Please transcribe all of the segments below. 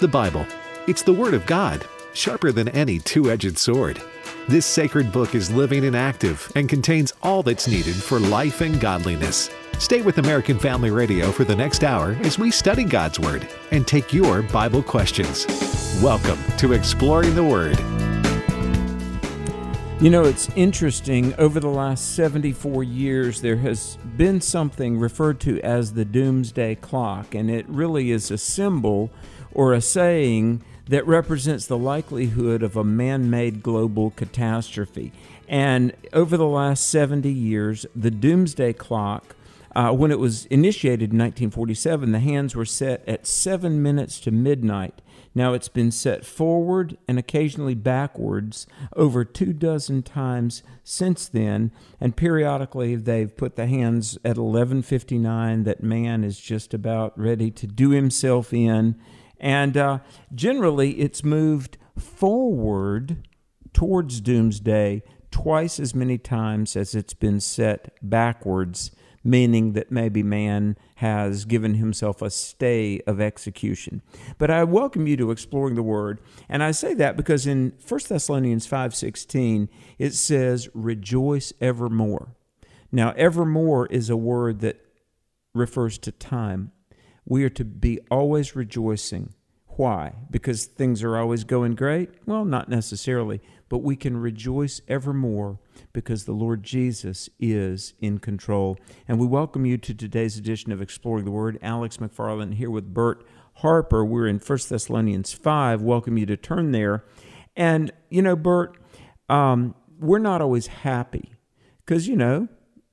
The Bible. It's the Word of God, sharper than any two edged sword. This sacred book is living and active and contains all that's needed for life and godliness. Stay with American Family Radio for the next hour as we study God's Word and take your Bible questions. Welcome to Exploring the Word. You know, it's interesting. Over the last 74 years, there has been something referred to as the doomsday clock, and it really is a symbol or a saying that represents the likelihood of a man made global catastrophe. And over the last 70 years, the doomsday clock, uh, when it was initiated in 1947, the hands were set at seven minutes to midnight. Now it's been set forward and occasionally backwards over two dozen times since then, and periodically they've put the hands at 11:59 that man is just about ready to do himself in, and uh, generally it's moved forward towards doomsday twice as many times as it's been set backwards meaning that maybe man has given himself a stay of execution. But I welcome you to exploring the word, and I say that because in 1 Thessalonians 5:16 it says rejoice evermore. Now evermore is a word that refers to time. We are to be always rejoicing. Why? Because things are always going great? Well, not necessarily, but we can rejoice evermore because the Lord Jesus is in control. And we welcome you to today's edition of Exploring the Word. Alex McFarland here with Bert Harper. We're in 1 Thessalonians 5. Welcome you to turn there. And, you know, Bert, um, we're not always happy because, you know,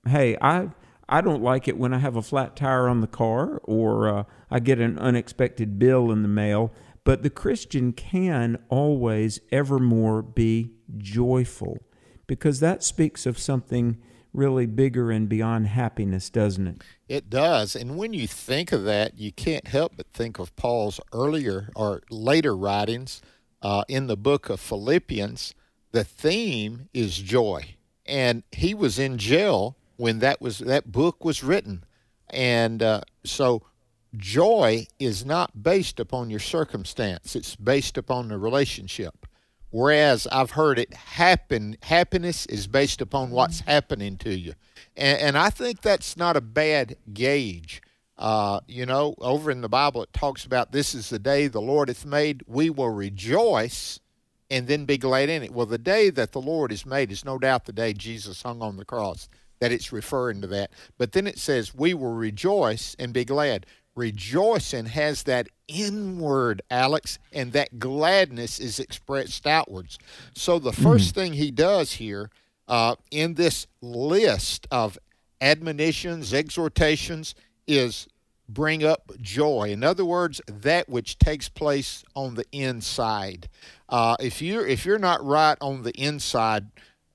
hey, I. I don't like it when I have a flat tire on the car or uh, I get an unexpected bill in the mail. But the Christian can always, evermore be joyful because that speaks of something really bigger and beyond happiness, doesn't it? It does. And when you think of that, you can't help but think of Paul's earlier or later writings uh, in the book of Philippians. The theme is joy. And he was in jail when that was that book was written. And uh, so joy is not based upon your circumstance. It's based upon the relationship. Whereas I've heard it happen, happiness is based upon what's happening to you. And, and I think that's not a bad gauge. Uh, you know, over in the Bible, it talks about this is the day the Lord hath made. We will rejoice and then be glad in it. Well, the day that the Lord is made is no doubt the day Jesus hung on the cross, that it's referring to that. But then it says, we will rejoice and be glad rejoicing has that inward, Alex, and that gladness is expressed outwards. So the 1st mm-hmm. thing he does here uh, in this list of admonitions, exhortations, is bring up joy. In other words, that which takes place on the inside. Uh, if you're if you're not right on the inside,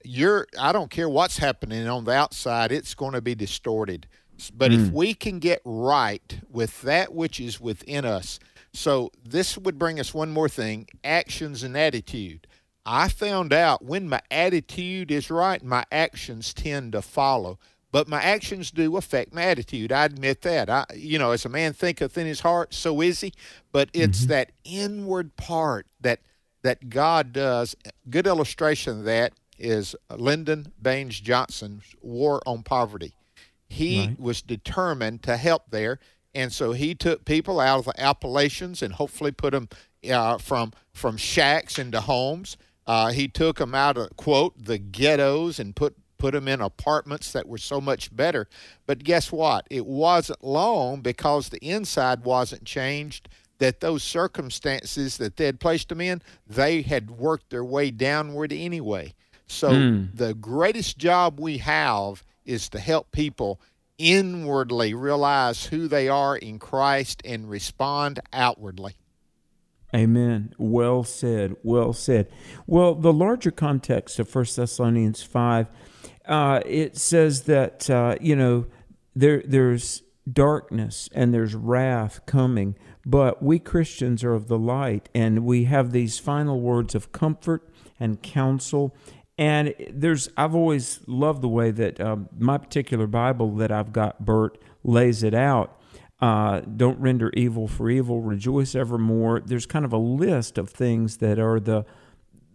you're I don't care what's happening on the outside, it's going to be distorted. But mm. if we can get right with that which is within us, so this would bring us one more thing actions and attitude. I found out when my attitude is right, my actions tend to follow. But my actions do affect my attitude. I admit that. I, you know, as a man thinketh in his heart, so is he. But it's mm-hmm. that inward part that that God does. Good illustration of that is Lyndon Baines Johnson's War on Poverty. He right. was determined to help there. And so he took people out of the Appalachians and hopefully put them uh, from from shacks into homes. Uh, he took them out of quote the ghettos and put put them in apartments that were so much better. But guess what? It wasn't long because the inside wasn't changed. That those circumstances that they had placed them in, they had worked their way downward anyway. So mm. the greatest job we have is to help people inwardly realize who they are in Christ and respond outwardly. Amen. Well said. Well said. Well, the larger context of 1 Thessalonians 5, uh, it says that, uh, you know, there, there's darkness and there's wrath coming, but we Christians are of the light, and we have these final words of comfort and counsel and there's, I've always loved the way that um, my particular Bible that I've got, Bert, lays it out. uh, don't render evil for evil, rejoice evermore. There's kind of a list of things that are the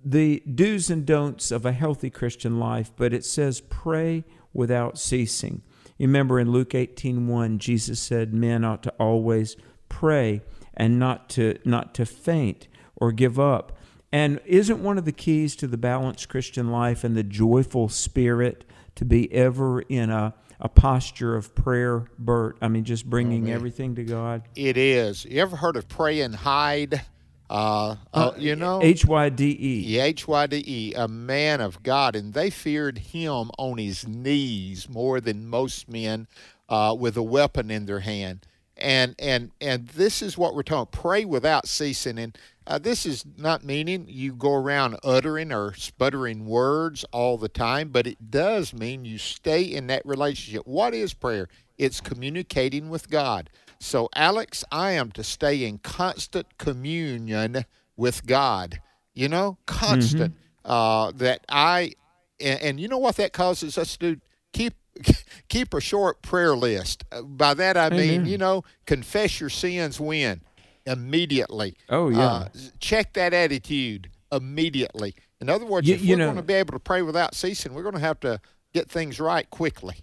the do's and don'ts of a healthy Christian life, but it says pray without ceasing. You remember in Luke 18:1, Jesus said men ought to always pray and not to not to faint or give up. And isn't one of the keys to the balanced Christian life and the joyful spirit to be ever in a, a posture of prayer, Bert? I mean, just bringing oh, everything to God. It is. You ever heard of Praying Hyde? Uh, uh, you know, H Y D E. H Y D E, a man of God, and they feared him on his knees more than most men uh, with a weapon in their hand. And and and this is what we're talking. Pray without ceasing. And uh, this is not meaning you go around uttering or sputtering words all the time, but it does mean you stay in that relationship. What is prayer? It's communicating with God. So, Alex, I am to stay in constant communion with God. You know, constant. Mm-hmm. Uh, that I, and, and, you know what that causes us to do? Keep keep a short prayer list. Uh, by that I mean, you know, confess your sins when immediately. Oh yeah. Uh, check that attitude immediately. In other words, you, if we're know, going to be able to pray without ceasing, we're going to have to get things right quickly.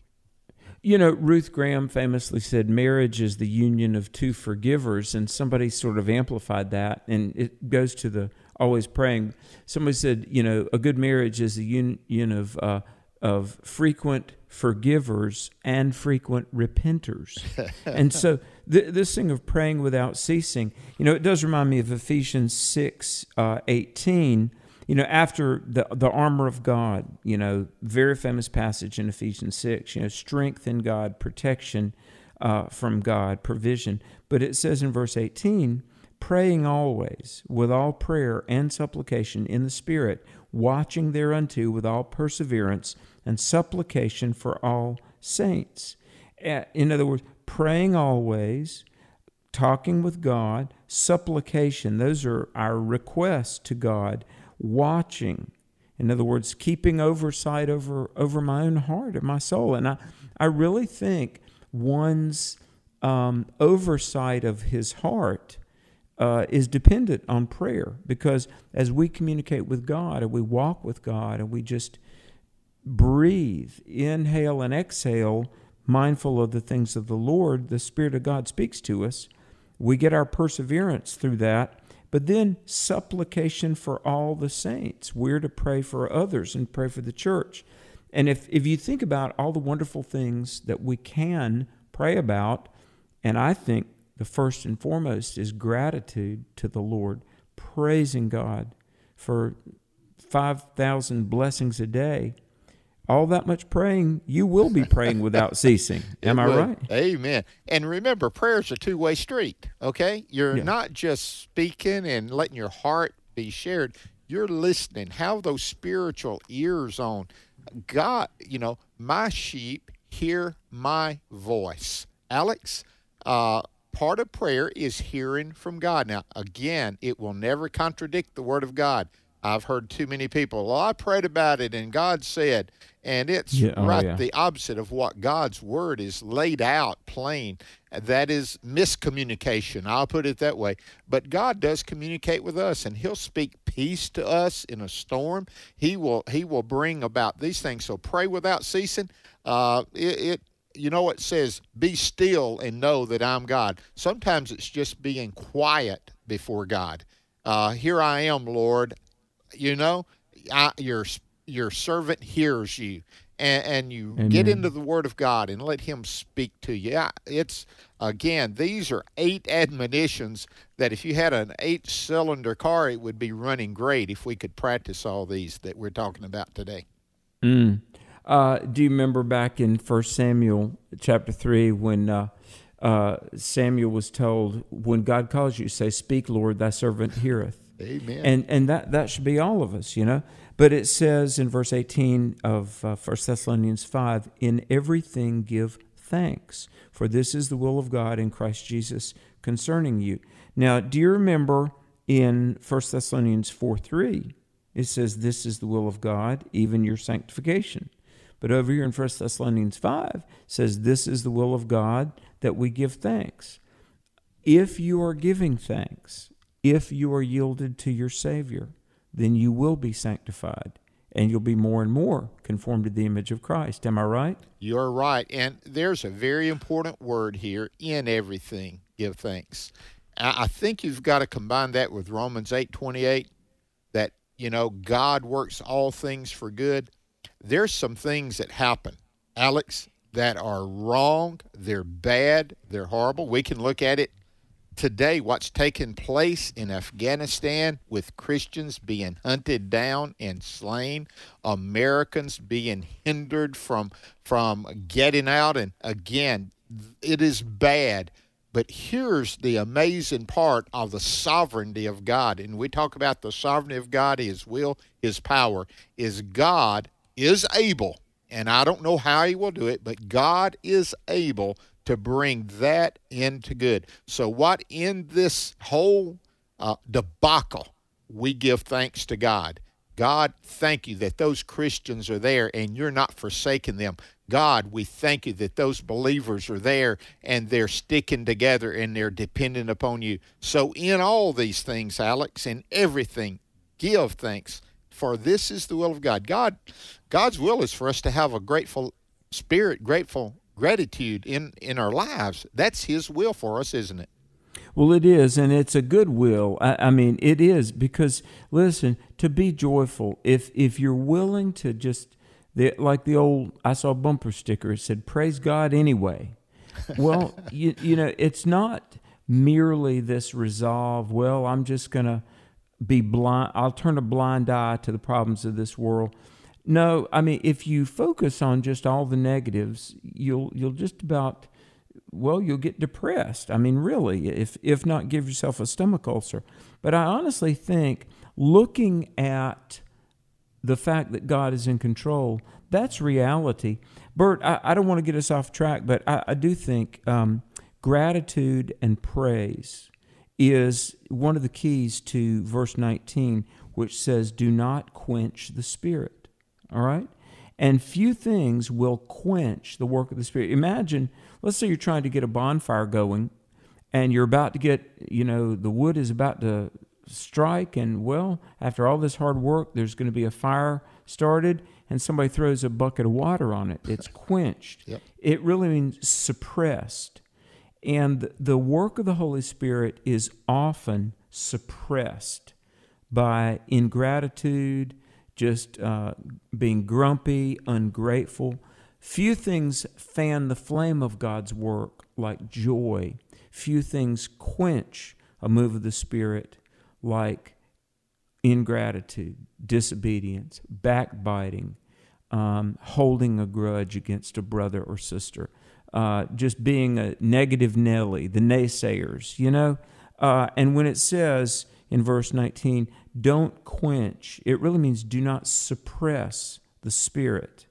You know, Ruth Graham famously said marriage is the union of two forgivers, and somebody sort of amplified that, and it goes to the always praying. Somebody said, you know, a good marriage is a union of uh, of frequent forgivers and frequent repenters. and so th- this thing of praying without ceasing, you know, it does remind me of Ephesians 6 uh, 18 you know, after the the armor of God, you know, very famous passage in Ephesians six, you know, strength in God, protection uh, from God, provision. But it says in verse eighteen, praying always with all prayer and supplication in the Spirit, watching thereunto with all perseverance and supplication for all saints. In other words, praying always, talking with God, supplication. Those are our requests to God watching. In other words, keeping oversight over, over my own heart and my soul. And I, I really think one's um, oversight of his heart uh, is dependent on prayer because as we communicate with God and we walk with God and we just breathe, inhale and exhale, mindful of the things of the Lord, the Spirit of God speaks to us. We get our perseverance through that but then supplication for all the saints. We're to pray for others and pray for the church. And if, if you think about all the wonderful things that we can pray about, and I think the first and foremost is gratitude to the Lord, praising God for 5,000 blessings a day all that much praying, you will be praying without ceasing. Am I right? Amen. And remember, prayer is a two way street, okay? You're yeah. not just speaking and letting your heart be shared, you're listening. Have those spiritual ears on. God, you know, my sheep hear my voice. Alex, uh, part of prayer is hearing from God. Now, again, it will never contradict the Word of God. I've heard too many people, well, I prayed about it and God said, and it's yeah, oh, right yeah. the opposite of what God's word is laid out plain. That is miscommunication. I'll put it that way. But God does communicate with us, and He'll speak peace to us in a storm. He will He will bring about these things. So pray without ceasing. Uh, it, it you know it says be still and know that i'm god sometimes it's just being quiet before god uh, here i am lord you know, I, your your servant hears you, and, and you Amen. get into the Word of God and let Him speak to you. It's again, these are eight admonitions that if you had an eight-cylinder car, it would be running great if we could practice all these that we're talking about today. Mm. Uh, do you remember back in First Samuel chapter three when? Uh, uh, Samuel was told, "When God calls you, say, Speak, Lord, thy servant heareth." Amen. And and that that should be all of us, you know. But it says in verse 18 of uh, 1 Thessalonians 5, in everything give thanks, for this is the will of God in Christ Jesus concerning you. Now, do you remember in 1 Thessalonians 4 3, it says, This is the will of God, even your sanctification. But over here in 1 Thessalonians 5 says, This is the will of God that we give thanks. If you are giving thanks, if you are yielded to your Savior, then you will be sanctified and you'll be more and more conformed to the image of Christ. Am I right? You're right. And there's a very important word here in everything give thanks. I think you've got to combine that with Romans 8:28 that you know God works all things for good. There's some things that happen, Alex, that are wrong, they're bad, they're horrible. We can look at it today what's taken place in Afghanistan with Christians being hunted down and slain, Americans being hindered from from getting out and again it is bad. But here's the amazing part of the sovereignty of God. And we talk about the sovereignty of God, His will, His power, is God is able, and I don't know how He will do it, but God is able to bring that into good. So, what in this whole uh, debacle, we give thanks to God. God, thank you that those Christians are there and you're not forsaking them. God, we thank you that those believers are there and they're sticking together and they're dependent upon you. So, in all these things, Alex, in everything, give thanks, for this is the will of God. God, God's will is for us to have a grateful spirit, grateful gratitude in in our lives. That's His will for us, isn't it? Well, it is, and it's a good will. I, I, mean, it is because listen, to be joyful, if if you're willing to just the, like the old, I saw a bumper sticker. It said, "Praise God anyway." Well, you you know, it's not merely this resolve. Well, I'm just gonna be blind. I'll turn a blind eye to the problems of this world. No, I mean if you focus on just all the negatives, you'll you'll just about well, you'll get depressed. I mean, really, if if not give yourself a stomach ulcer. But I honestly think looking at the fact that God is in control, that's reality. Bert, I, I don't want to get us off track, but I, I do think um, gratitude and praise is one of the keys to verse 19, which says, Do not quench the spirit. All right? And few things will quench the work of the Spirit. Imagine, let's say you're trying to get a bonfire going and you're about to get, you know, the wood is about to strike, and well, after all this hard work, there's going to be a fire started, and somebody throws a bucket of water on it. It's quenched. Yep. It really means suppressed. And the work of the Holy Spirit is often suppressed by ingratitude just uh, being grumpy, ungrateful. Few things fan the flame of God's work like joy. Few things quench a move of the Spirit like ingratitude, disobedience, backbiting, um, holding a grudge against a brother or sister, uh, just being a negative Nelly, the naysayers, you know? Uh, and when it says in verse 19, don't quench. It really means do not suppress the spirit.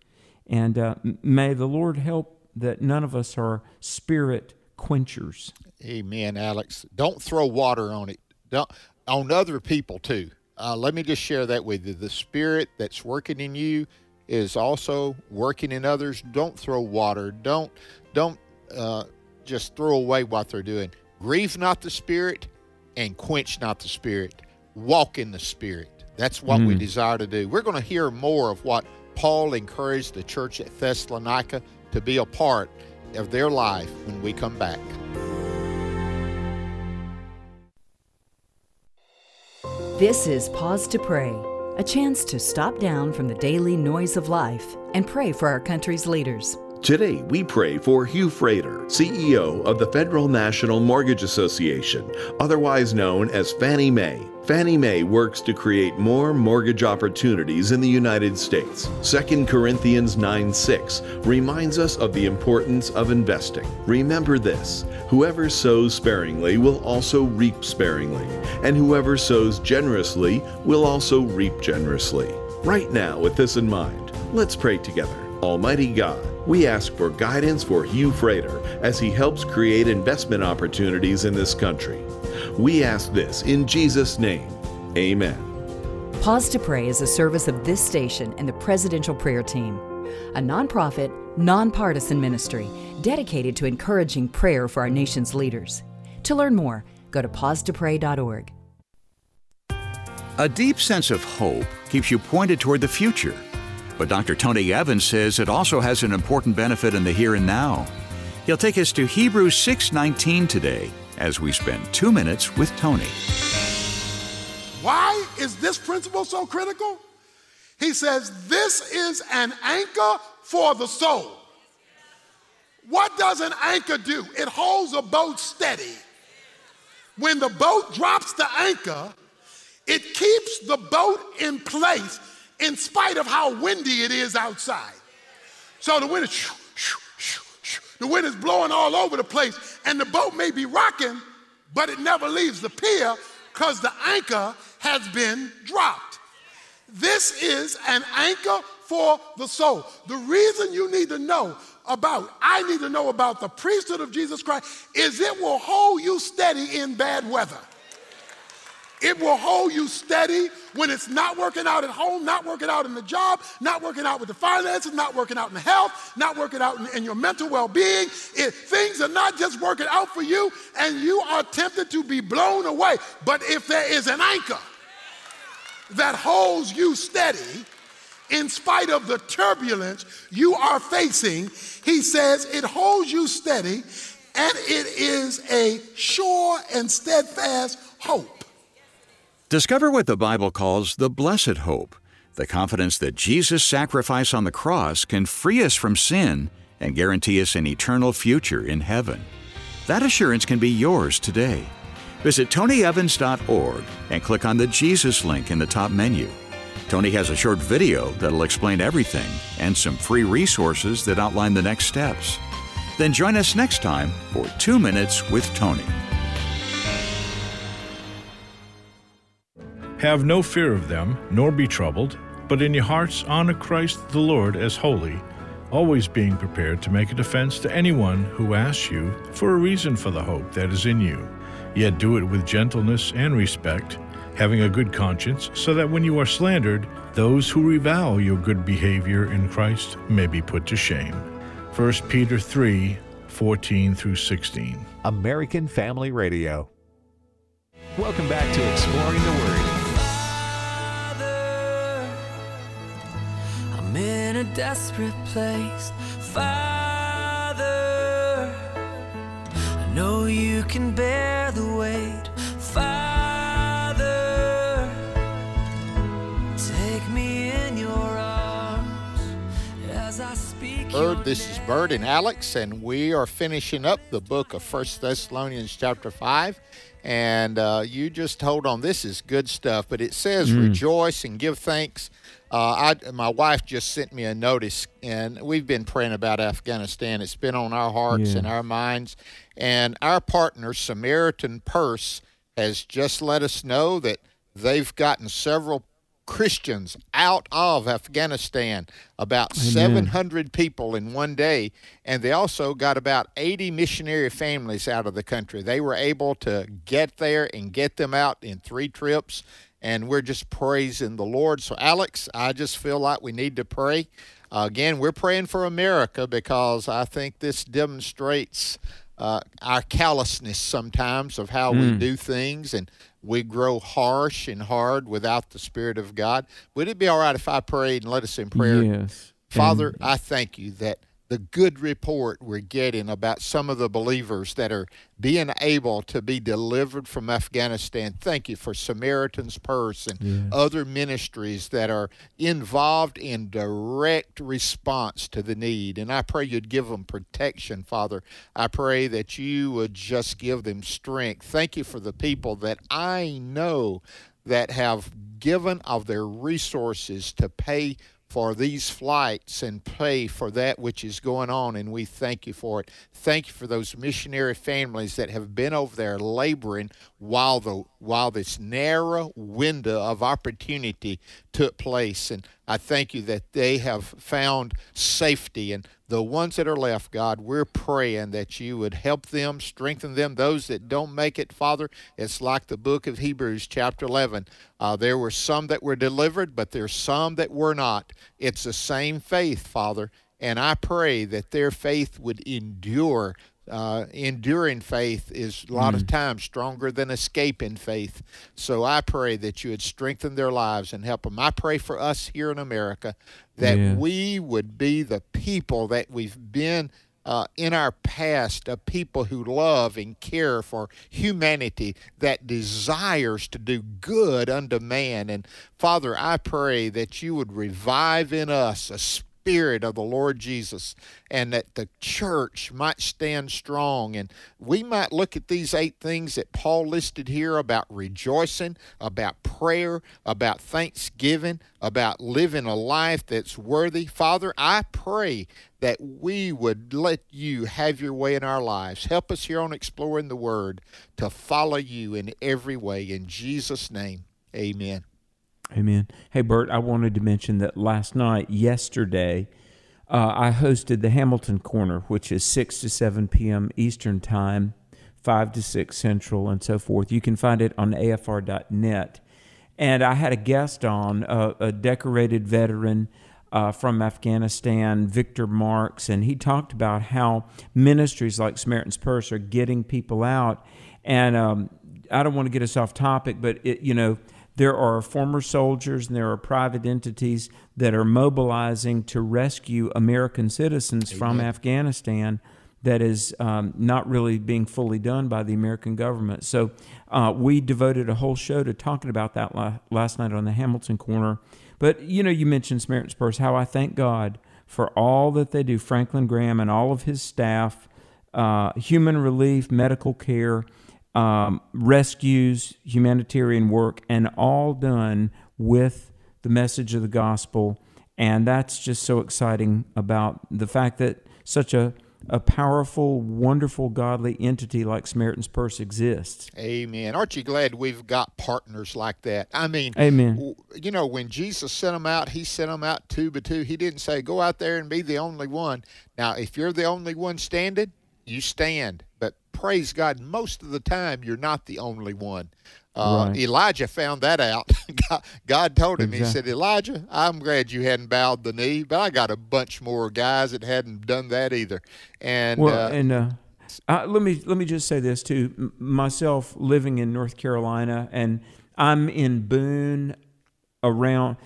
And uh, may the Lord help that none of us are spirit quenchers. Amen, Alex. Don't throw water on it. Don't on other people too. Uh, let me just share that with you. The spirit that's working in you is also working in others. Don't throw water. Don't don't uh, just throw away what they're doing. Grieve not the spirit, and quench not the spirit walk in the Spirit. That's what mm. we desire to do. We're going to hear more of what Paul encouraged the church at Thessalonica to be a part of their life when we come back. This is Pause to Pray, a chance to stop down from the daily noise of life and pray for our country's leaders. Today, we pray for Hugh Frater, CEO of the Federal National Mortgage Association, otherwise known as Fannie Mae. Fannie Mae works to create more mortgage opportunities in the United States. 2 Corinthians 9 6 reminds us of the importance of investing. Remember this whoever sows sparingly will also reap sparingly, and whoever sows generously will also reap generously. Right now, with this in mind, let's pray together. Almighty God, we ask for guidance for Hugh Frater as he helps create investment opportunities in this country. We ask this in Jesus' name. Amen. Pause to Pray is a service of this station and the Presidential Prayer Team. a nonprofit, nonpartisan ministry dedicated to encouraging prayer for our nation's leaders. To learn more, go to pausetopray.org. A deep sense of hope keeps you pointed toward the future. But Dr. Tony Evans says it also has an important benefit in the here and now. He'll take us to Hebrews 6:19 today as we spend 2 minutes with Tony. Why is this principle so critical? He says this is an anchor for the soul. What does an anchor do? It holds a boat steady. When the boat drops the anchor, it keeps the boat in place in spite of how windy it is outside. So the wind is shoo, shoo, shoo, the wind is blowing all over the place, and the boat may be rocking, but it never leaves the pier because the anchor has been dropped. This is an anchor for the soul. The reason you need to know about, I need to know about the priesthood of Jesus Christ is it will hold you steady in bad weather. It will hold you steady when it's not working out at home, not working out in the job, not working out with the finances, not working out in the health, not working out in, in your mental well being. If things are not just working out for you and you are tempted to be blown away, but if there is an anchor that holds you steady, in spite of the turbulence you are facing, he says it holds you steady and it is a sure and steadfast hope. Discover what the Bible calls the blessed hope, the confidence that Jesus' sacrifice on the cross can free us from sin and guarantee us an eternal future in heaven. That assurance can be yours today. Visit tonyevans.org and click on the Jesus link in the top menu. Tony has a short video that'll explain everything and some free resources that outline the next steps. Then join us next time for Two Minutes with Tony. Have no fear of them, nor be troubled, but in your hearts honor Christ the Lord as holy, always being prepared to make a defense to anyone who asks you for a reason for the hope that is in you. Yet do it with gentleness and respect, having a good conscience, so that when you are slandered, those who revile your good behavior in Christ may be put to shame. 1 Peter 3 14 through 16. American Family Radio. Welcome back to Exploring the Word. Desperate place. Father, I know you can bear the weight. Father, take me in your arms as I speak. Bert, this is Bert and Alex, and we are finishing up the book of First Thessalonians chapter five. And uh, you just hold on. This is good stuff. But it says, "Rejoice and give thanks." Uh, I, my wife just sent me a notice, and we've been praying about Afghanistan. It's been on our hearts Yeah. and our minds. And our partner, Samaritan Purse, has just let us know that they've gotten several Christians out of Afghanistan, about 700 people in one day. And they also got about 80 missionary families out of the country. They were able to get there and get them out in three trips. And we're just praising the Lord. So, Alex, I just feel like we need to pray. Uh, again, we're praying for America because I think this demonstrates uh, our callousness sometimes of how we do things and we grow harsh and hard without the Spirit of God. Would it be all right if I prayed and let us in prayer? Yes. Father, And- I thank you that the good report we're getting about some of the believers that are being able to be delivered from Afghanistan. Thank you for Samaritan's Purse and other ministries that are involved in direct response to the need. And I pray you'd give them protection, Father. I pray that you would just give them strength. Thank you for the people that I know that have given of their resources to pay for these flights and pay for that which is going on, and we thank you for it. Thank you for those missionary families that have been over there laboring, while the while this narrow window of opportunity took place. And I thank you that they have found safety. And the ones that are left God we're praying that you would help them strengthen them. Those that don't make it Father it's like the book of Hebrews chapter 11 uh, there were some that were delivered but there's some that were not. It's the same faith Father. And I pray that their faith would endure uh, enduring faith is a lot mm. of times stronger than escaping faith. So I pray that you would strengthen their lives and help them. I pray for us here in America that yeah. we would be the people that we've been uh, in our past, a people who love and care for humanity, that desires to do good unto man. And Father, I pray that you would revive in us a spirit of the Lord Jesus, and that the church might stand strong. And we might look at these eight things that Paul listed here about rejoicing, about prayer, about thanksgiving, about living a life that's worthy. Father, I pray that we would let you have your way in our lives. Help us here on Exploring the Word to follow you in every way. In Jesus' name, amen. Amen. Hey, Bert, I wanted to mention that last night, yesterday, uh, I hosted the Hamilton Corner, which is 6 to 7 p.m. Eastern Time, 5 to 6 Central, and so forth. You can find it on afr.net. And I had a guest on, a decorated veteran uh, from Afghanistan, Victor Marks, and he talked about how ministries like Samaritan's Purse are getting people out. And um, I don't want to get us off topic, but it, you know, there are former soldiers and there are private entities that are mobilizing to rescue American citizens Amen. from Afghanistan that is um, not really being fully done by the American government. So uh, we devoted a whole show to talking about that la- last night on the Hamilton Corner. But you know, you mentioned Samaritan's Purse, how I thank God for all that they do, Franklin Graham and all of his staff, uh, human relief, medical care um, rescues, humanitarian work, and all done with the message of the gospel. And that's just so exciting about the fact that such a a powerful, wonderful, godly entity like Samaritan's Purse exists. Amen. Aren't you glad we've got partners like that? I mean, Amen. You know, when Jesus sent them out, he sent them out two by two. He didn't say, go out there and be the only one. Now, if you're the only one standing, you stand. But praise God, most of the time you're not the only one. Uh, right. Elijah found that out. God, told him, exactly. He said, Elijah, I'm glad you hadn't bowed the knee, but I got a bunch more guys that hadn't done that either. And well, uh, and uh, uh, let me let me just say this too. Myself living in North Carolina, and I'm in Boone, around.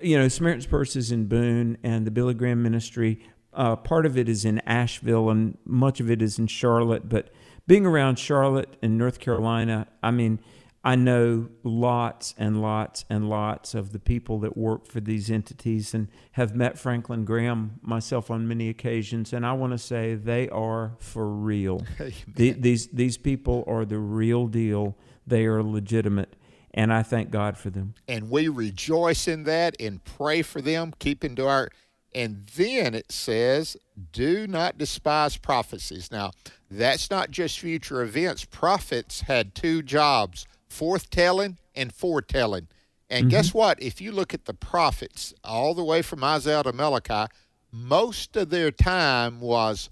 You know, Samaritan's Purse is in Boone, and the Billy Graham Ministry uh, part of it is in Asheville, and much of it is in Charlotte. But being around Charlotte and North Carolina, I mean, I know lots and lots and lots of the people that work for these entities and have met Franklin Graham myself on many occasions. And I want to say they are for real. The, these, these people are the real deal, they are legitimate. And I thank God for them. And we rejoice in that and pray for them, keeping to our and then it says, do not despise prophecies. Now, that's not just future events. Prophets had two jobs forthtelling and foretelling. And mm-hmm. guess what? If you look at the prophets, all the way from Isaiah to Malachi, most of their time was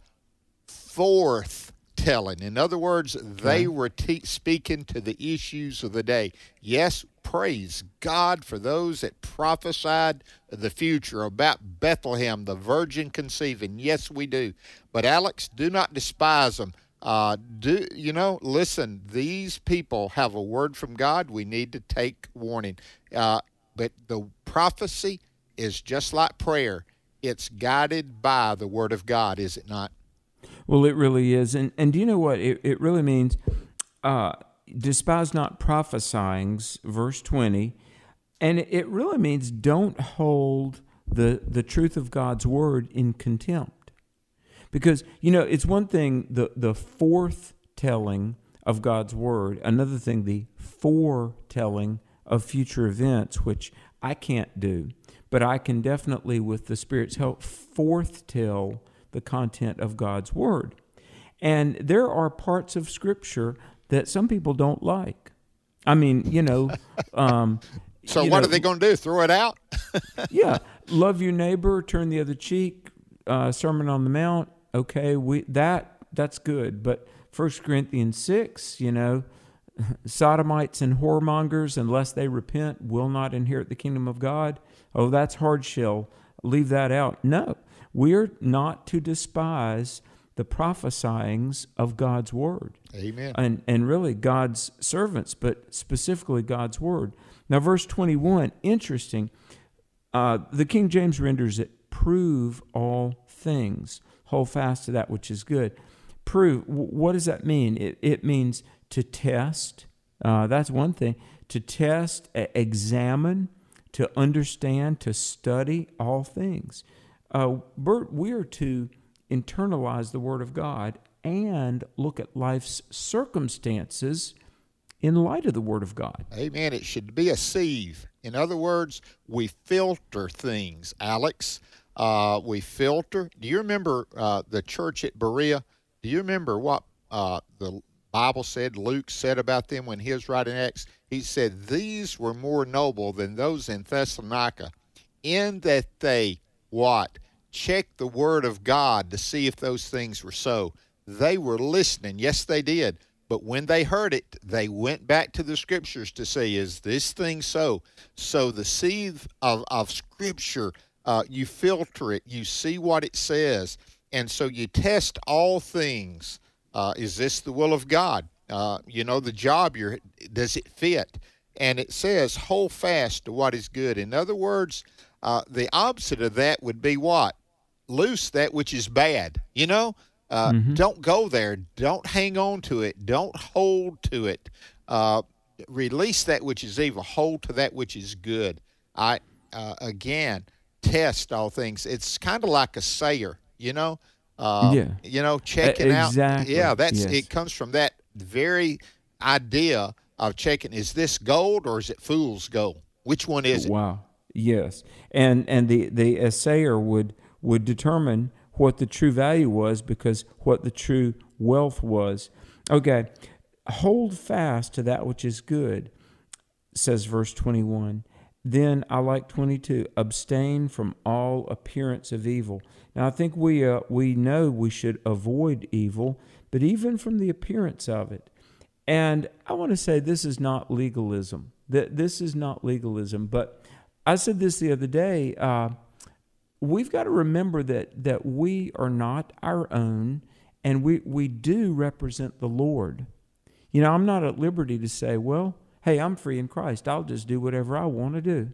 forth telling. In other words, they were te- speaking to the issues of the day. Yes, praise God for those that prophesied the future about Bethlehem, the virgin conceiving. Yes, we do. But Alex, do not despise them. Uh, do you know? Listen, these people have a word from God. We need to take warning. Uh, but the prophecy is just like prayer. It's guided by the word of God, is it not? Well, it really is. And and do you know what? It, it really means uh, despise not prophesying, verse 20. And it really means don't hold the, the truth of God's word in contempt. Because, you know, it's one thing, the, the fourth telling of God's word, another thing, the foretelling of future events, which I can't do. But I can definitely, with the Spirit's help, forth tell the content of God's Word. And there are parts of Scripture that some people don't like. I mean, you know. Um, so you what know, are they going to do? Throw it out? yeah, love your neighbor, turn the other cheek. Uh, Sermon on the Mount. Okay, we that that's good. But First Corinthians six, you know, sodomites and whoremongers, unless they repent, will not inherit the kingdom of God. Oh, that's hard shell. Leave that out. No, we're not to despise the prophesyings of God's word. Amen. And and really God's servants, but specifically God's word. Now, verse 21, interesting. Uh, the King James renders it prove all things, hold fast to that which is good. Prove, what does that mean? It, it means to test. Uh, that's one thing. To test, examine, to understand, to study all things. Uh, Bert, we are to internalize the Word of God and look at life's circumstances in light of the Word of God. Amen. It should be a sieve. In other words, we filter things, Alex. Uh, we filter. Do you remember uh, the church at Berea? Do you remember what uh, the Bible said, Luke said about them when he was writing Acts? He said, These were more noble than those in Thessalonica, in that they, what? Checked the Word of God to see if those things were so. They were listening. Yes, they did but when they heard it, they went back to the scriptures to say, is this thing so? So the sieve of, of scripture, uh, you filter it, you see what it says, and so you test all things. Uh, is this the will of God? Uh, you know, the job you're, does it fit? And it says, hold fast to what is good. In other words, uh, the opposite of that would be what? Loose that which is bad. You know, uh, mm-hmm. Don't go there. Don't hang on to it. Don't hold to it. Uh, release that which is evil. Hold to that which is good. I uh, again test all things. It's kind of like assayer, you know. Uh, yeah. You know, checking exactly. out. Yeah, that's yes. it. Comes from that very idea of checking. Is this gold or is it fool's gold? Which one is it? Wow. Yes, and and the the assayer would would determine what the true value was because what the true wealth was. Okay, hold fast to that which is good, says verse 21. Then I like 22, abstain from all appearance of evil. Now I think we uh, we know we should avoid evil, but even from the appearance of it. And I want to say this is not legalism. That this is not legalism, but I said this the other day. Uh, we've got to remember that that we are not our own and we we do represent the Lord. You know, I'm not at liberty to say, well, hey, I'm free in Christ. I'll just do whatever I want to do.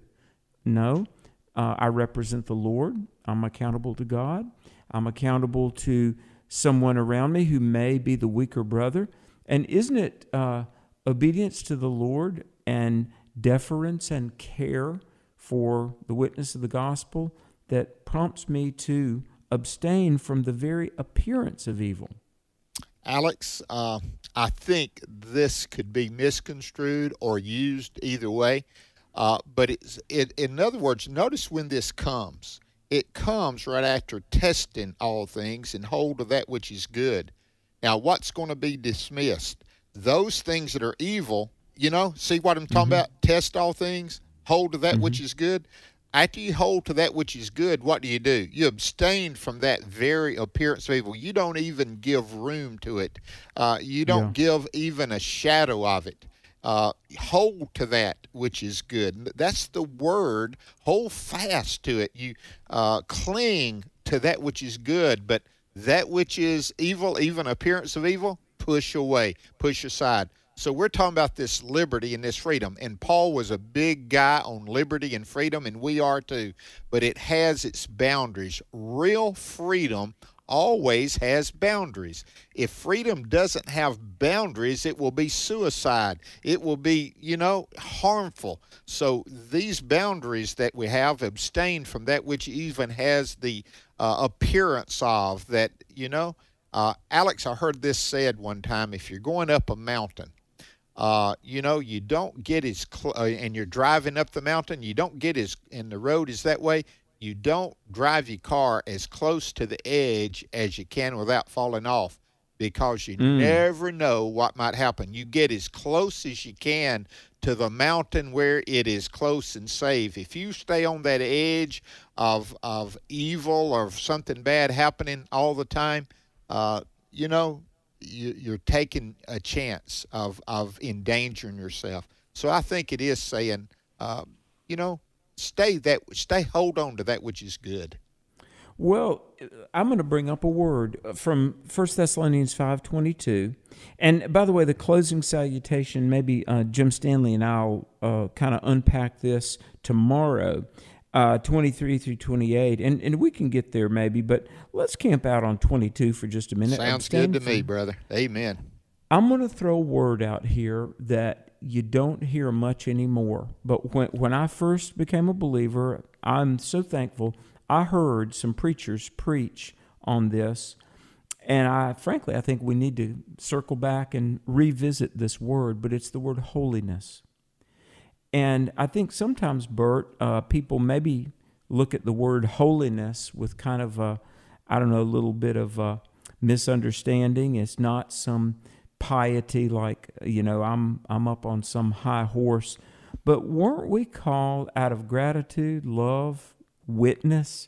No, uh, I represent the Lord. I'm accountable to God. I'm accountable to someone around me who may be the weaker brother. And isn't it uh, obedience to the Lord and deference and care for the witness of the gospel that prompts me to abstain from the very appearance of evil. Alex, uh, I think this could be misconstrued or used either way. Uh, but it's, it, in other words, notice when this comes. It comes right after testing all things and hold of that which is good. Now, what's going to be dismissed? Those things that are evil, you know, see what I'm talking mm-hmm. about? Test all things, hold to that mm-hmm. which is good after you hold to that which is good, what do you do? You abstain from that very appearance of evil. You don't even give room to it. Uh, you don't yeah. give even a shadow of it. Uh, hold to that which is good. That's the word. Hold fast to it. You uh, cling to that which is good, but that which is evil, even appearance of evil, push away, push aside. So we're talking about this liberty and this freedom. And Paul was a big guy on liberty and freedom, and we are too. But it has its boundaries. Real freedom always has boundaries. If freedom doesn't have boundaries, it will be suicide. It will be, you know, harmful. So these boundaries that we have abstain from that which even has the uh, appearance of that, you know. Uh, Alex, I heard this said one time if you're going up a mountain, uh, you know, you don't get as cl- uh, and you're driving up the mountain, you don't get as and the road is that way. You don't drive your car as close to the edge as you can without falling off. because you never know what might happen. You get as close as you can to the mountain where it is close and safe. If you stay on that edge of of evil or something bad happening all the time, uh, you know, you, you're taking a chance of of endangering yourself. So I think it is saying, uh, you know, stay that stay hold on to that which is good. Well, I'm going to bring up a word from 1 Thessalonians 5:22. And by the way, the closing salutation, maybe uh, Jim Stanley and I'll uh, kind of unpack this tomorrow, uh, 23 through 28. And, and we can get there maybe, but let's camp out on 22 for just a minute. Sounds good to me, brother. Amen. I'm going to throw a word out here that you don't hear much anymore. But when, when I first became a believer, I'm so thankful I heard some preachers preach on this, and I frankly I think we need to circle back and revisit this word, but it's the word holiness. And I think sometimes, Bert, uh, people maybe look at the word holiness with kind of a, I don't know, a little bit of a misunderstanding. It's not some piety like you know I'm I'm up on some high horse, but weren't we called out of gratitude, love, witness.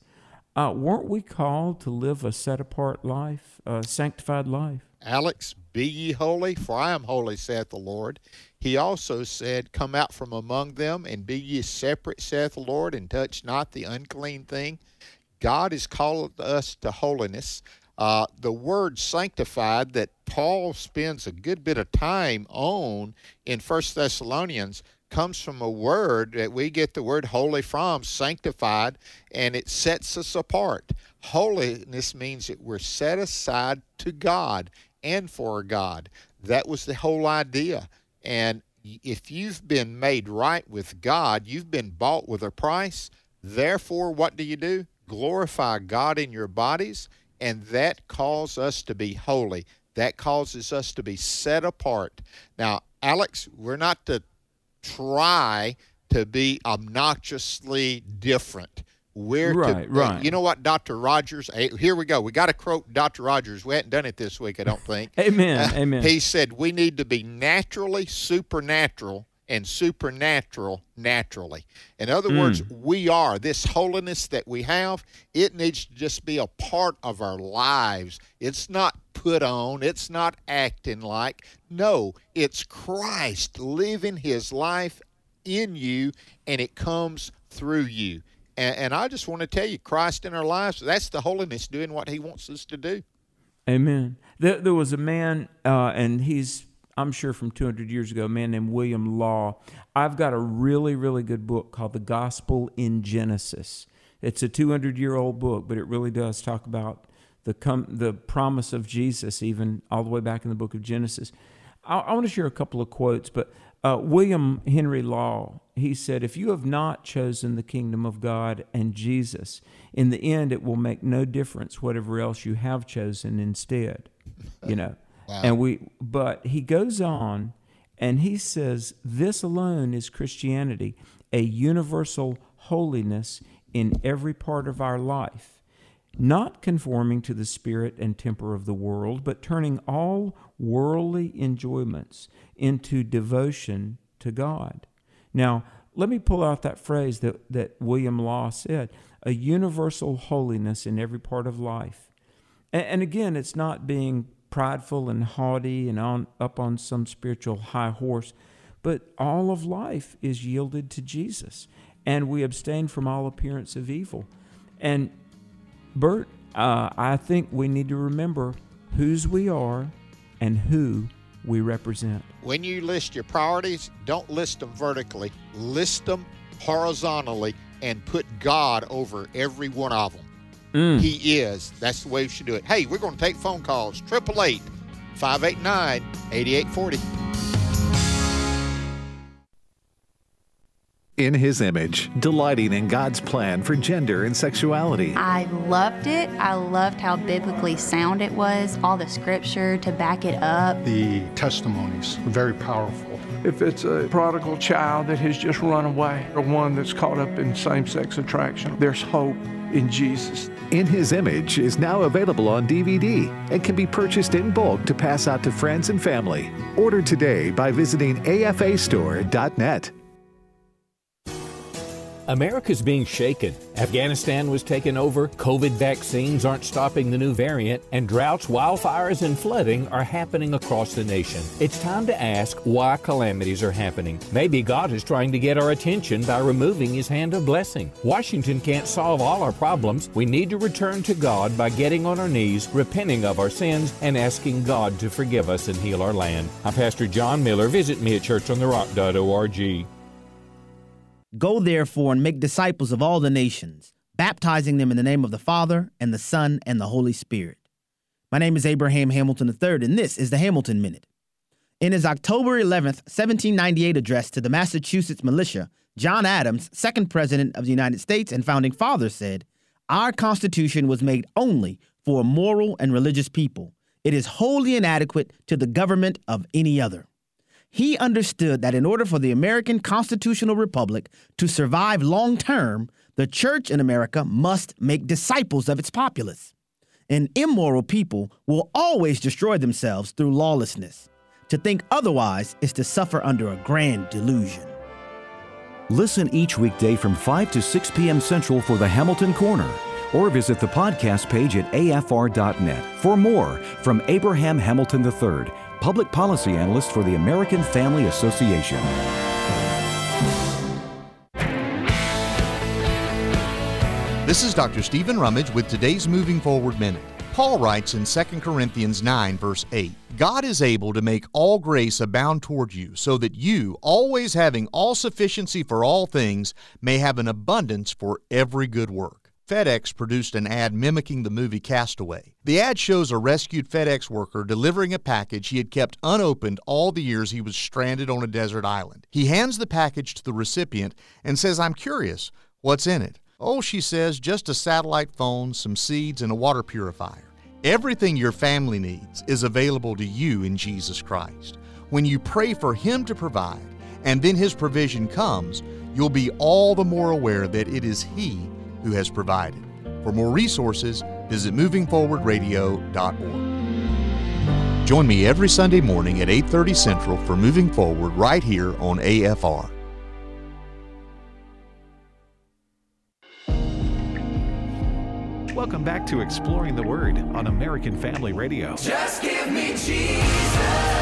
Uh, weren't we called to live a set apart life, a sanctified life? Alex, be ye holy, for I am holy, saith the Lord. He also said, Come out from among them, and be ye separate, saith the Lord, and touch not the unclean thing. God has called us to holiness. Uh, the word sanctified that Paul spends a good bit of time on in First Thessalonians comes from a word that we get the word holy from, sanctified, and it sets us apart. Holiness means that we're set aside to God and for God. That was the whole idea. And if you've been made right with God, you've been bought with a price. Therefore, what do you do? Glorify God in your bodies, and that calls us to be holy. That causes us to be set apart. Now, Alex, we're not to try to be obnoxiously different. We're right, to, right. You know what, Dr. Rogers? Here we go. We got to quote Dr. Rogers. We hadn't done it this week, I don't think. amen. Uh, amen. He said we need to be naturally supernatural and supernatural naturally. In other Mm. words, we are this holiness that we have. It needs to just be a part of our lives. It's not put on. It's not acting like. No, it's Christ living His life in you, and it comes through you. And, and I just want to tell you, Christ in our lives, that's the holiness doing what He wants us to do. Amen. There, there was a man, uh, and he's, I'm sure, from 200 years ago, a man named William Law. I've got a really, really good book called The Gospel in Genesis. It's a 200 year old book, but it really does talk about the com- the promise of Jesus, even all the way back in the book of Genesis. I, I want to share a couple of quotes, but uh, William Henry Law, he said, If you have not chosen the kingdom of God and Jesus, in the end, it will make no difference whatever else you have chosen instead. You know, and we, but he goes on and he says, This alone is Christianity, a universal holiness in every part of our life not conforming to the spirit and temper of the world, but turning all worldly enjoyments into devotion to God. Now, let me pull out that phrase that, that William Law said a universal holiness in every part of life. And, and again, it's not being prideful and haughty and on, up on some spiritual high horse, but all of life is yielded to Jesus, and we abstain from all appearance of evil. And Bert, uh, I think we need to remember whose we are and who we represent. When you list your priorities, don't list them vertically, list them horizontally and put God over every one of them. Mm. He is. That's the way you should do it. Hey, we're going to take phone calls. 888 589 8840. In His Image, delighting in God's plan for gender and sexuality. I loved it. I loved how biblically sound it was, all the scripture to back it up. The testimonies were very powerful. If it's a prodigal child that has just run away or one that's caught up in same sex attraction, there's hope in Jesus. In His Image is now available on DVD and can be purchased in bulk to pass out to friends and family. Order today by visiting afastore.net. America's being shaken. Afghanistan was taken over, COVID vaccines aren't stopping the new variant, and droughts, wildfires, and flooding are happening across the nation. It's time to ask why calamities are happening. Maybe God is trying to get our attention by removing his hand of blessing. Washington can't solve all our problems. We need to return to God by getting on our knees, repenting of our sins, and asking God to forgive us and heal our land. I'm Pastor John Miller. Visit me at churchontherock.org. Go therefore and make disciples of all the nations, baptizing them in the name of the Father, and the Son, and the Holy Spirit. My name is Abraham Hamilton III, and this is the Hamilton Minute. In his October 11, 1798 address to the Massachusetts militia, John Adams, second president of the United States and founding father, said, Our Constitution was made only for a moral and religious people. It is wholly inadequate to the government of any other. He understood that in order for the American constitutional republic to survive long term, the church in America must make disciples of its populace. An immoral people will always destroy themselves through lawlessness. To think otherwise is to suffer under a grand delusion. Listen each weekday from 5 to 6 p.m. Central for the Hamilton Corner, or visit the podcast page at afr.net for more from Abraham Hamilton III public policy analyst for the American Family Association. This is Dr. Stephen Rummage with today's Moving Forward Minute. Paul writes in 2 Corinthians 9, verse 8 God is able to make all grace abound toward you, so that you, always having all sufficiency for all things, may have an abundance for every good work. FedEx produced an ad mimicking the movie Castaway. The ad shows a rescued FedEx worker delivering a package he had kept unopened all the years he was stranded on a desert island. He hands the package to the recipient and says, I'm curious, what's in it? Oh, she says, just a satellite phone, some seeds, and a water purifier. Everything your family needs is available to you in Jesus Christ. When you pray for Him to provide, and then His provision comes, you'll be all the more aware that it is He who has provided. For more resources, visit movingforwardradio.org. Join me every Sunday morning at 8:30 Central for Moving Forward right here on AFR. Welcome back to Exploring the Word on American Family Radio. Just give me Jesus.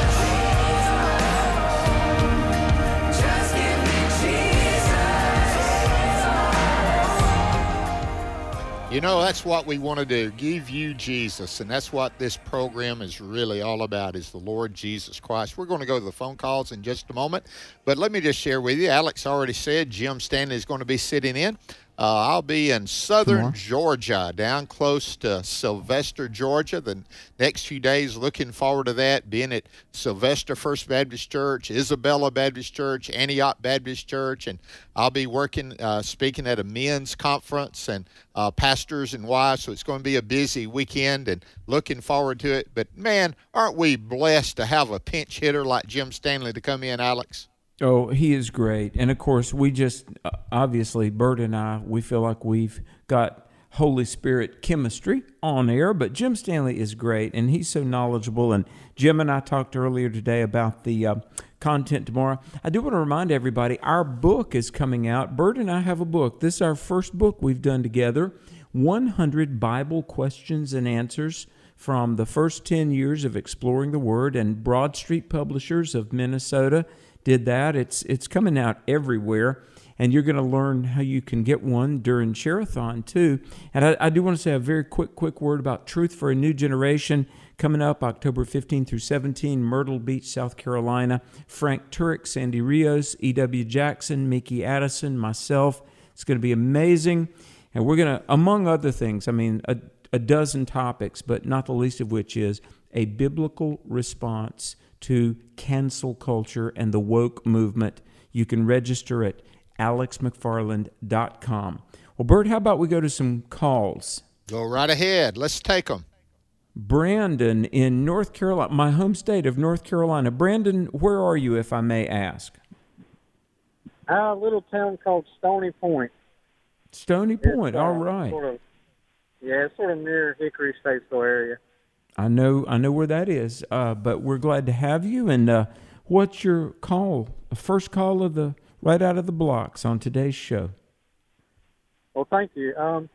You know, that's what we want to do. Give you Jesus. And that's what this program is really all about is the Lord Jesus Christ. We're going to go to the phone calls in just a moment. But let me just share with you. Alex already said Jim Stanley is going to be sitting in. Uh, I'll be in southern Georgia, down close to Sylvester, Georgia, the next few days. Looking forward to that. Being at Sylvester First Baptist Church, Isabella Baptist Church, Antioch Baptist Church, and I'll be working, uh, speaking at a men's conference and uh, pastors and wives. So it's going to be a busy weekend and looking forward to it. But man, aren't we blessed to have a pinch hitter like Jim Stanley to come in, Alex? Oh, he is great. And of course, we just uh, obviously, Bert and I, we feel like we've got Holy Spirit chemistry on air, but Jim Stanley is great and he's so knowledgeable. And Jim and I talked earlier today about the uh, content tomorrow. I do want to remind everybody our book is coming out. Bert and I have a book. This is our first book we've done together 100 Bible questions and answers from the first 10 years of exploring the Word and Broad Street Publishers of Minnesota did that. It's it's coming out everywhere, and you're going to learn how you can get one during Share-a-thon too. And I, I do want to say a very quick quick word about Truth for a New Generation coming up October 15 through 17, Myrtle Beach, South Carolina. Frank Turek, Sandy Rios, E.W. Jackson, Mickey Addison, myself. It's going to be amazing. And we're going to, among other things, I mean, a, a dozen topics, but not the least of which is a biblical response to cancel culture and the woke movement. You can register at alexmcfarland.com. Well, Bert, how about we go to some calls? Go right ahead. Let's take them. Brandon in North Carolina, my home state of North Carolina. Brandon, where are you, if I may ask? A little town called Stony Point. Stony Point, It's, uh, all right. Sort of, yeah, it's sort of near Hickory Statesville area. I know, I know where that is. Uh, but we're glad to have you. And uh, what's your call? First call of the right out of the blocks on today's show. Well, thank you. Um,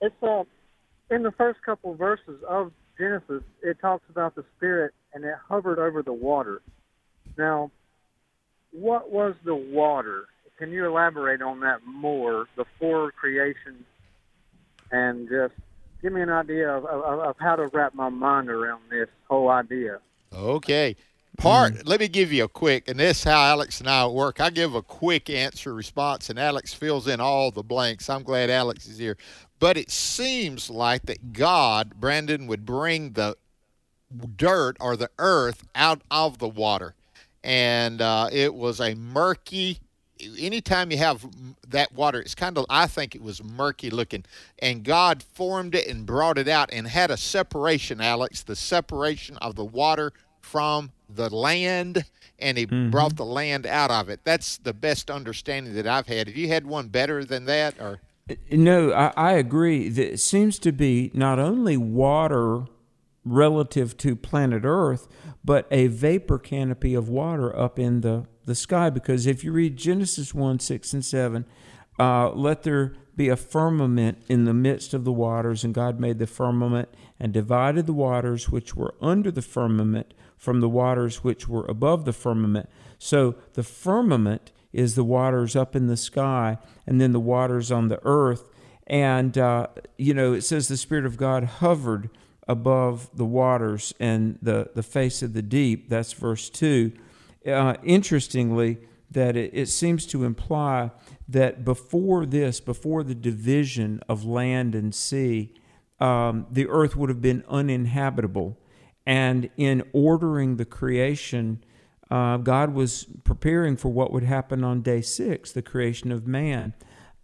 it's uh, in the first couple verses of Genesis, it talks about the Spirit and it hovered over the water. Now, what was the water? Can you elaborate on that more before creation and just give me an idea of, of, of how to wrap my mind around this whole idea? Okay. Part, let me give you a quick, and this is how Alex and I work. I give a quick answer response, and Alex fills in all the blanks. I'm glad Alex is here. But it seems like that God, Brandon, would bring the dirt or the earth out of the water. And uh, it was a murky, anytime you have that water, it's kind of, I think it was murky looking. And God formed it and brought it out and had a separation, Alex, the separation of the water from the land. And he mm-hmm. brought the land out of it. That's the best understanding that I've had. Have you had one better than that? Or uh, No, I, I agree. That It seems to be not only water relative to planet Earth, but a vapor canopy of water up in the, the sky. Because if you read Genesis 1 6 and 7, uh, let there be a firmament in the midst of the waters, and God made the firmament and divided the waters which were under the firmament from the waters which were above the firmament. So the firmament is the waters up in the sky, and then the waters on the earth. And, uh, you know, it says the Spirit of God hovered above the waters and the, the face of the deep. That's verse 2. Uh, interestingly, that it, it seems to imply that before this, before the division of land and sea, um, the earth would have been uninhabitable. And in ordering the creation, uh, God was preparing for what would happen on day six, the creation of man.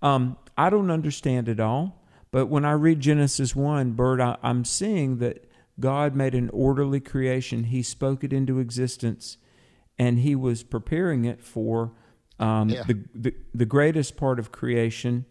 Um, I don't understand it all, but when I read Genesis 1, Bert, I, I'm seeing that God made an orderly creation. He spoke it into existence, and He was preparing it for um, Yeah. the, the, the greatest part of creation,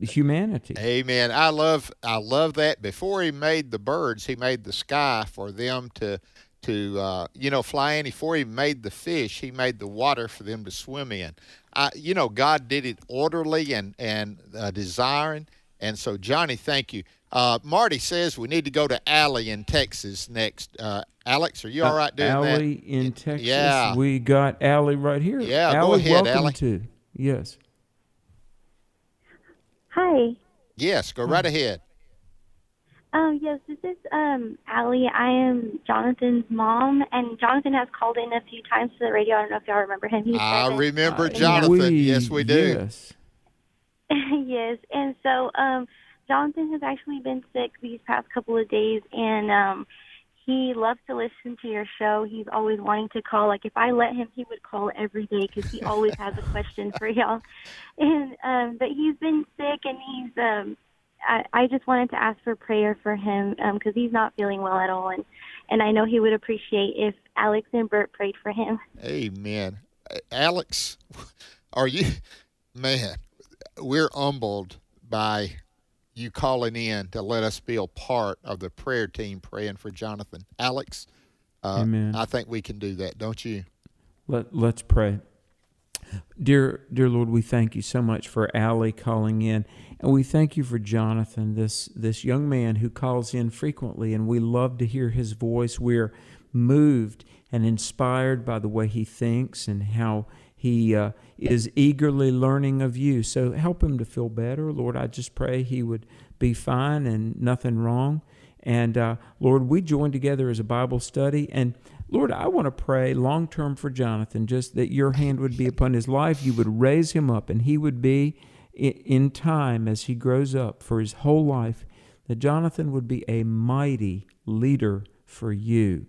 humanity. Amen. I love I love that. Before he made the birds, he made the sky for them to to uh, you know fly in. Before he made the fish, he made the water for them to swim in. I, you know, God did it orderly and and uh, desiring. And so, Johnny, thank you. Uh, Marty says we need to go to Allie in Texas next. Uh, Alex, are you all right doing Allie that? in Texas. Yeah. We got Allie right here. Yeah, go ahead, welcome Allie. to. Yes. Hi. Yes, go right ahead. Um, yes, this is um, Allie. I am Jonathan's mom, and Jonathan has called in a few times to the radio. I don't know if y'all remember him. He's I seven. remember Uh, Jonathan. yes, we do. Yes. yes, and so um, Jonathan has actually been sick these past couple of days, and um, he loves to listen to your show. He's always wanting to call. Like if I let him, he would call every day because he always has a question for y'all. And um, but he's been sick, and he's. Um, I, I just wanted to ask for prayer for him because he's not feeling well at all, and and I know he would appreciate if Alex and Bert prayed for him. Amen. Alex, are you, man, we're humbled by you calling in to let us be a part of the prayer team praying for Jonathan. Alex, uh, Amen. I think we can do that, don't you? Let, let's pray. Dear, dear Lord, we thank you so much for Allie calling in, and we thank you for Jonathan, this this young man who calls in frequently, and we love to hear his voice. We're moved and inspired by the way he thinks and how he uh, is eagerly learning of you. So help him to feel better, Lord. I just pray he would be fine and nothing wrong. And uh, Lord, we join together as a Bible study. And Lord, I want to pray long term for Jonathan, just that your hand would be upon his life. You would raise him up, and he would be in time as he grows up for his whole life, that Jonathan would be a mighty leader for you.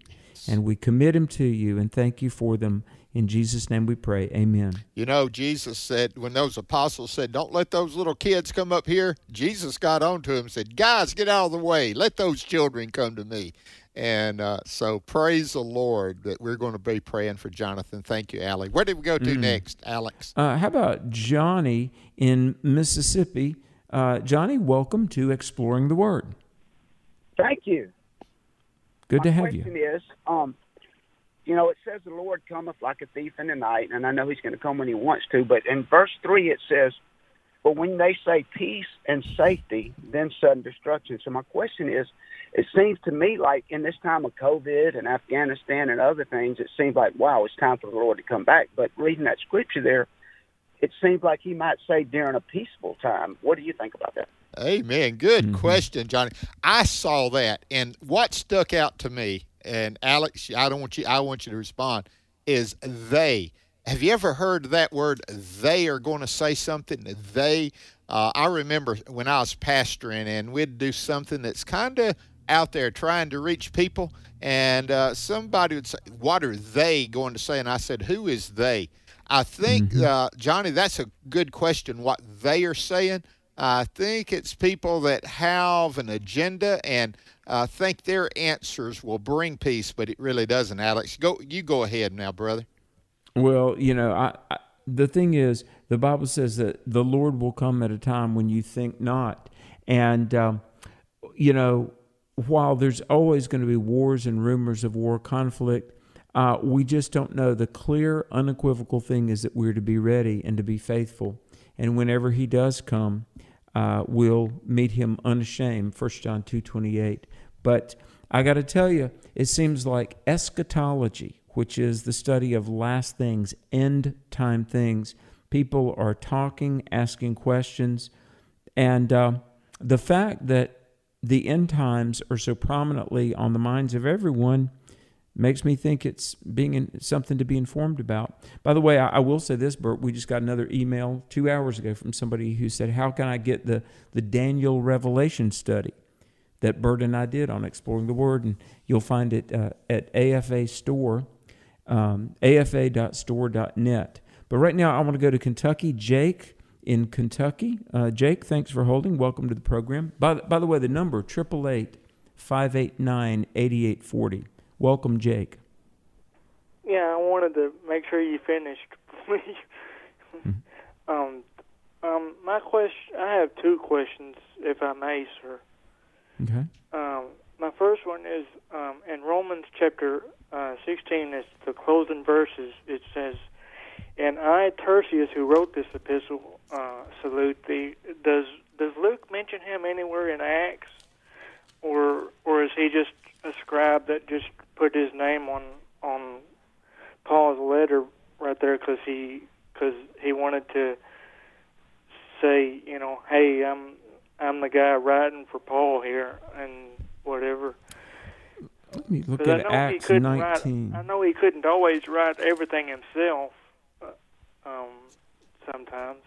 And we commit him to you and thank you for them In Jesus' name we pray. Amen. You know, Jesus said, when those apostles said, Don't let those little kids come up here, Jesus got on to him and said, Guys, get out of the way. Let those children come to me. And uh, so praise the Lord that we're going to be praying for Jonathan. Thank you, Allie. Where did we go to Mm. next, Alex? Uh, how about Johnny in Mississippi? Uh, Johnny, welcome to Exploring the Word. Thank you. Good to My have you. question is, um, you know, it says the Lord cometh like a thief in the night, and I know He's going to come when He wants to. But in verse three, it says, "But when they say peace and safety, then sudden destruction." So my question is, it seems to me like in this time of COVID and Afghanistan and other things, it seems like wow, it's time for the Lord to come back. But reading that scripture there, it seems like He might say during a peaceful time. What do you think about that? Amen. Good Mm-hmm. question, Johnny. I saw that, and what stuck out to me, and Alex, I don't want you. I want you to respond. Is they? Have you ever heard that word? They are going to say something. They. Uh, I remember when I was pastoring, and we'd do something that's kind of out there trying to reach people, and uh, somebody would say, "What are they going to say?" And I said, "Who is they?" I think, uh, Johnny, that's a good question. What they are saying. I think it's people that have an agenda and uh, think their answers will bring peace, but it really doesn't. Alex, go. You go ahead now, brother. Well, you know, I, I, the thing is, the Bible says that the Lord will come at a time when you think not. And, um, you know, while there's always going to be wars and rumors of war, conflict, uh, we just don't know. The clear, unequivocal thing is that we're to be ready and to be faithful. And whenever He does come, uh, we'll meet Him unashamed. 1 John two twenty eight. But I got to tell you, it seems like eschatology, which is the study of last things, end time things. People are talking, asking questions, and uh, the fact that the end times are so prominently on the minds of everyone makes me think it's being in, something to be informed about. By the way, I, I will say this, Bert. We just got another email two hours ago from somebody who said, "How can I get the the Daniel Revelation study that Bert and I did on exploring the Word?" And you'll find it uh, at AFA Store, um, afa.store.net. But right now, I want to go to Kentucky. Jake in Kentucky. Uh, Jake, thanks for holding. Welcome to the program. By, by the way, the number, 888 589 8840. Welcome, Jake. Yeah, I wanted to make sure you finished. um, um, my question. I have two questions, if I may, sir. Okay. Um, my first one is um, in Romans chapter uh, 16. It's the closing verses. It says, "And I, Tertius, who wrote this epistle, uh, salute thee." Does Does Luke mention him anywhere in Acts, or or is he just a scribe that just put his name on on Paul's letter right there because he because he wanted to say, you know, hey, I'm I'm the guy writing for Paul here and whatever. Let me look at know Acts 19. Write, I know he couldn't always write everything himself. uh, Um, sometimes.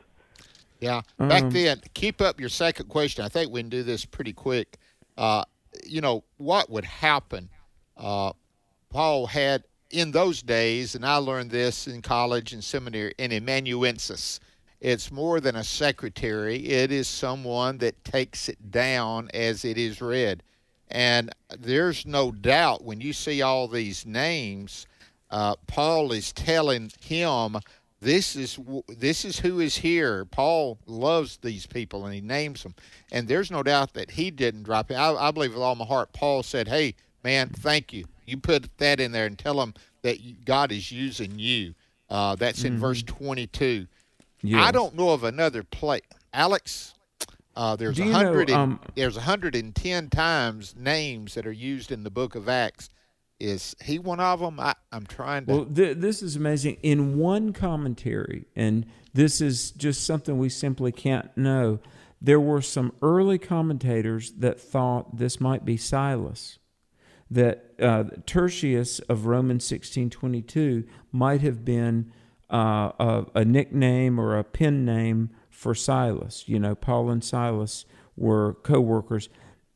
Yeah. Back Um, then, keep up your second question. I think we can do this pretty quick. Uh, you know, what would happen? Uh, Paul had in those days, and I learned this in college and seminary, an amanuensis. It's more than a secretary, it is someone that takes it down as it is read. And there's no doubt when you see all these names, uh, Paul is telling him this is this is who is here. Paul loves these people and he names them, and there's no doubt that he didn't drop it. I, I believe with all my heart, Paul said, "Hey, man, thank you. You put that in there and tell them that you, God is using you." Uh, that's in verse 22. I don't know of another place, Alex. Uh, there's a hundred. um, there's a hundred and ten times names that are used in the Book of Acts. Is he one of them? I, I'm trying to. Well, th- this is amazing. In one commentary, and this is just something we simply can't know, there were some early commentators that thought this might be Silas. That uh, Tertius of Romans sixteen twenty two might have been uh, a, a nickname or a pen name for Silas. You know, Paul and Silas were co workers.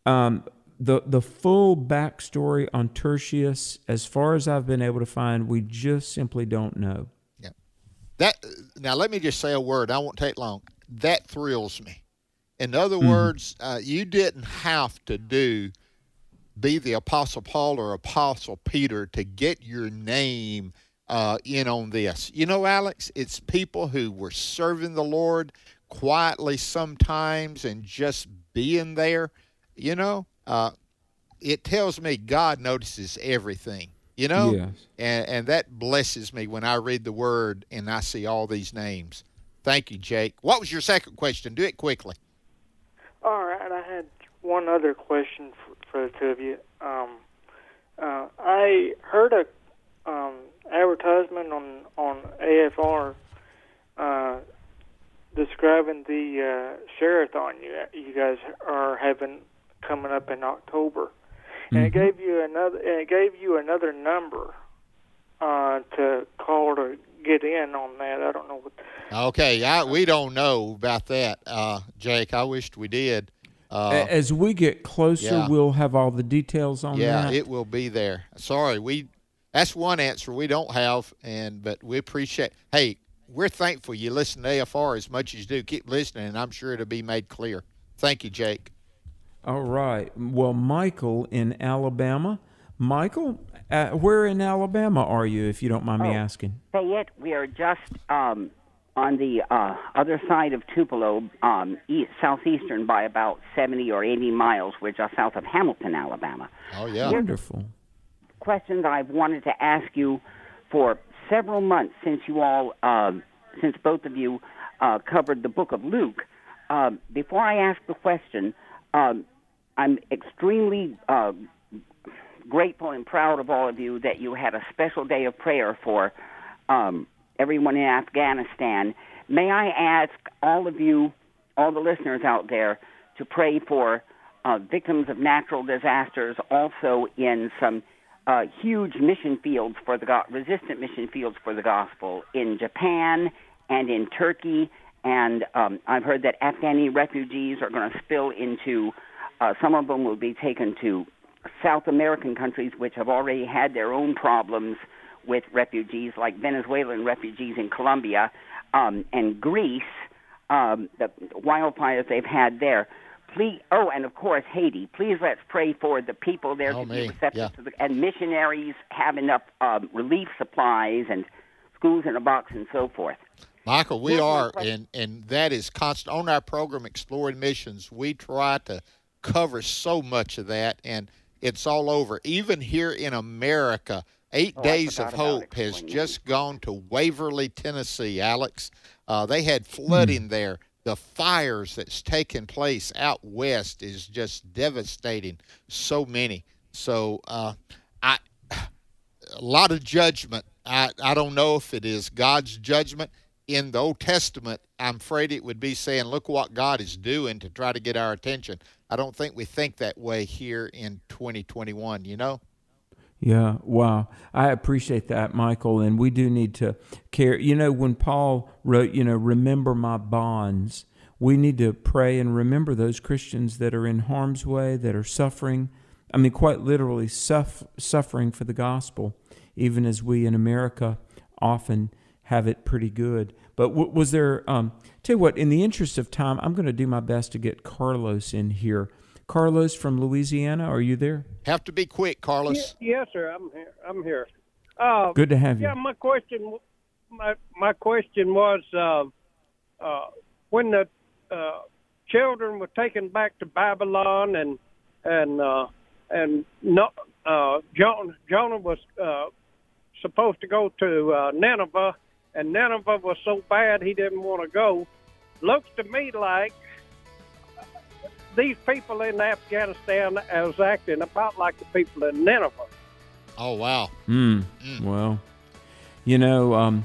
Um, the the full backstory on Tertius, as far as I've been able to find, we just simply don't know. Yeah. That now let me just say a word. I won't take long. That thrills me. In other Mm-hmm. words, uh, you didn't have to do be the apostle Paul or apostle Peter to get your name uh, in on this. You know, Alex, it's people who were serving the Lord quietly sometimes and just being there. You know, uh, it tells me God notices everything. You know, Yes. and and that blesses me when I read the Word and I see all these names. Thank you, Jake. What was your second question? Do it quickly. All right, I had one other question for, for the two of you. Um, uh, I heard a um, advertisement on on AFR uh, describing the uh, Share-a-thon you you guys are having coming up in October, and it gave you another and it gave you another number uh, to call to get in on that. I don't know what. Okay, I, we don't know about that, uh, Jake. I wished we did. Uh, As we get closer, yeah. we'll have all the details on yeah, that. it will be there. Sorry, we. That's one answer we don't have, and but we appreciate. Hey, we're thankful you listen to AFR as much as you do. Keep listening, and I'm sure it'll be made clear. Thank you, Jake. All right. Well, Michael in Alabama. Michael, uh, where in Alabama are you, if you don't mind me Oh. asking? Fayette, we are just um, on the uh, other side of Tupelo, um, east, southeastern by about 70 or 80 miles. We're just south of Hamilton, Alabama. Oh, yeah. Wonderful. Questions I've wanted to ask you for several months since you all, um, since both of you uh, covered the book of Luke. Um, before I ask the question, um, I'm extremely uh, grateful and proud of all of you that you had a special day of prayer for um, everyone in Afghanistan. May I ask all of you, all the listeners out there, to pray for uh, victims of natural disasters, also in some uh, huge mission fields for the go- resistant mission fields for the gospel in Japan and in Turkey. And um, I've heard that Afghani refugees are going to spill into. Uh, some of them will be taken to South American countries, which have already had their own problems with refugees, like Venezuelan refugees in Colombia um, and Greece. Um, the wildfires they've had there. Please, oh, and of course Haiti. Please let's pray for the people there Oh, to be receptive yeah. to the and missionaries have enough um, relief supplies and schools in a box and so forth. Michael, we Here's are, and and that is constant on our program, Exploring Missions. We try to cover so much of that, and it's all over. Even here in America, Eight Oh, Days of Hope has just gone to Waverly, Tennessee. Alex, uh, they had flooding there. The fires that's taken place out west is just devastating. So many. So uh, I a lot of judgment. I, I don't know if it is God's judgment. In the Old Testament, I'm afraid it would be saying, look what God is doing to try to get our attention. I don't think we think that way here in 2021, you know? Yeah, wow. I appreciate that, Michael. And we do need to care. You know, when Paul wrote, you know, remember my bonds, we need to pray and remember those Christians that are in harm's way, that are suffering. I mean, quite literally suff- suffering for the gospel, even as we in America often have it pretty good. But was there, um, tell you what, in the interest of time, I'm going to do my best to get Carlos in here. Carlos from Louisiana, are you there? Have to be quick, Carlos. Ye- Yes, sir. I'm here. I'm here. Uh, Good to have you. Yeah, my question, my my question was, uh, uh, when the uh, children were taken back to Babylon, and and uh, and no, uh, Jonah, Jonah was uh, supposed to go to uh, Nineveh, and Nineveh was so bad he didn't want to go. Looks to me like these people in Afghanistan is acting about like the people in Nineveh. Oh, wow. Mm. Well, you know, um,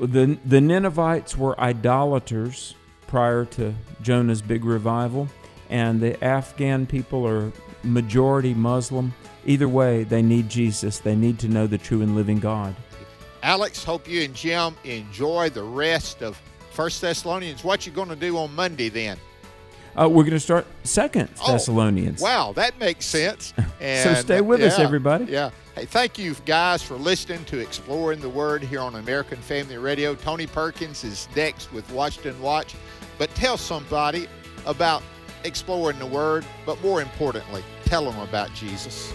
the the Ninevites were idolaters prior to Jonah's big revival, and the Afghan people are majority Muslim. Either way, they need Jesus. They need to know the true and living God. Alex, hope you and Jim enjoy the rest of First Thessalonians. What you going to do on Monday then? Uh, we're going to start Second Oh, Thessalonians. Wow, that makes sense. So stay with us, yeah, everybody. Yeah. Hey, thank you guys for listening to Exploring the Word here on American Family Radio. Tony Perkins is next with Washington Watch. But tell somebody about exploring the Word, but more importantly, tell them about Jesus.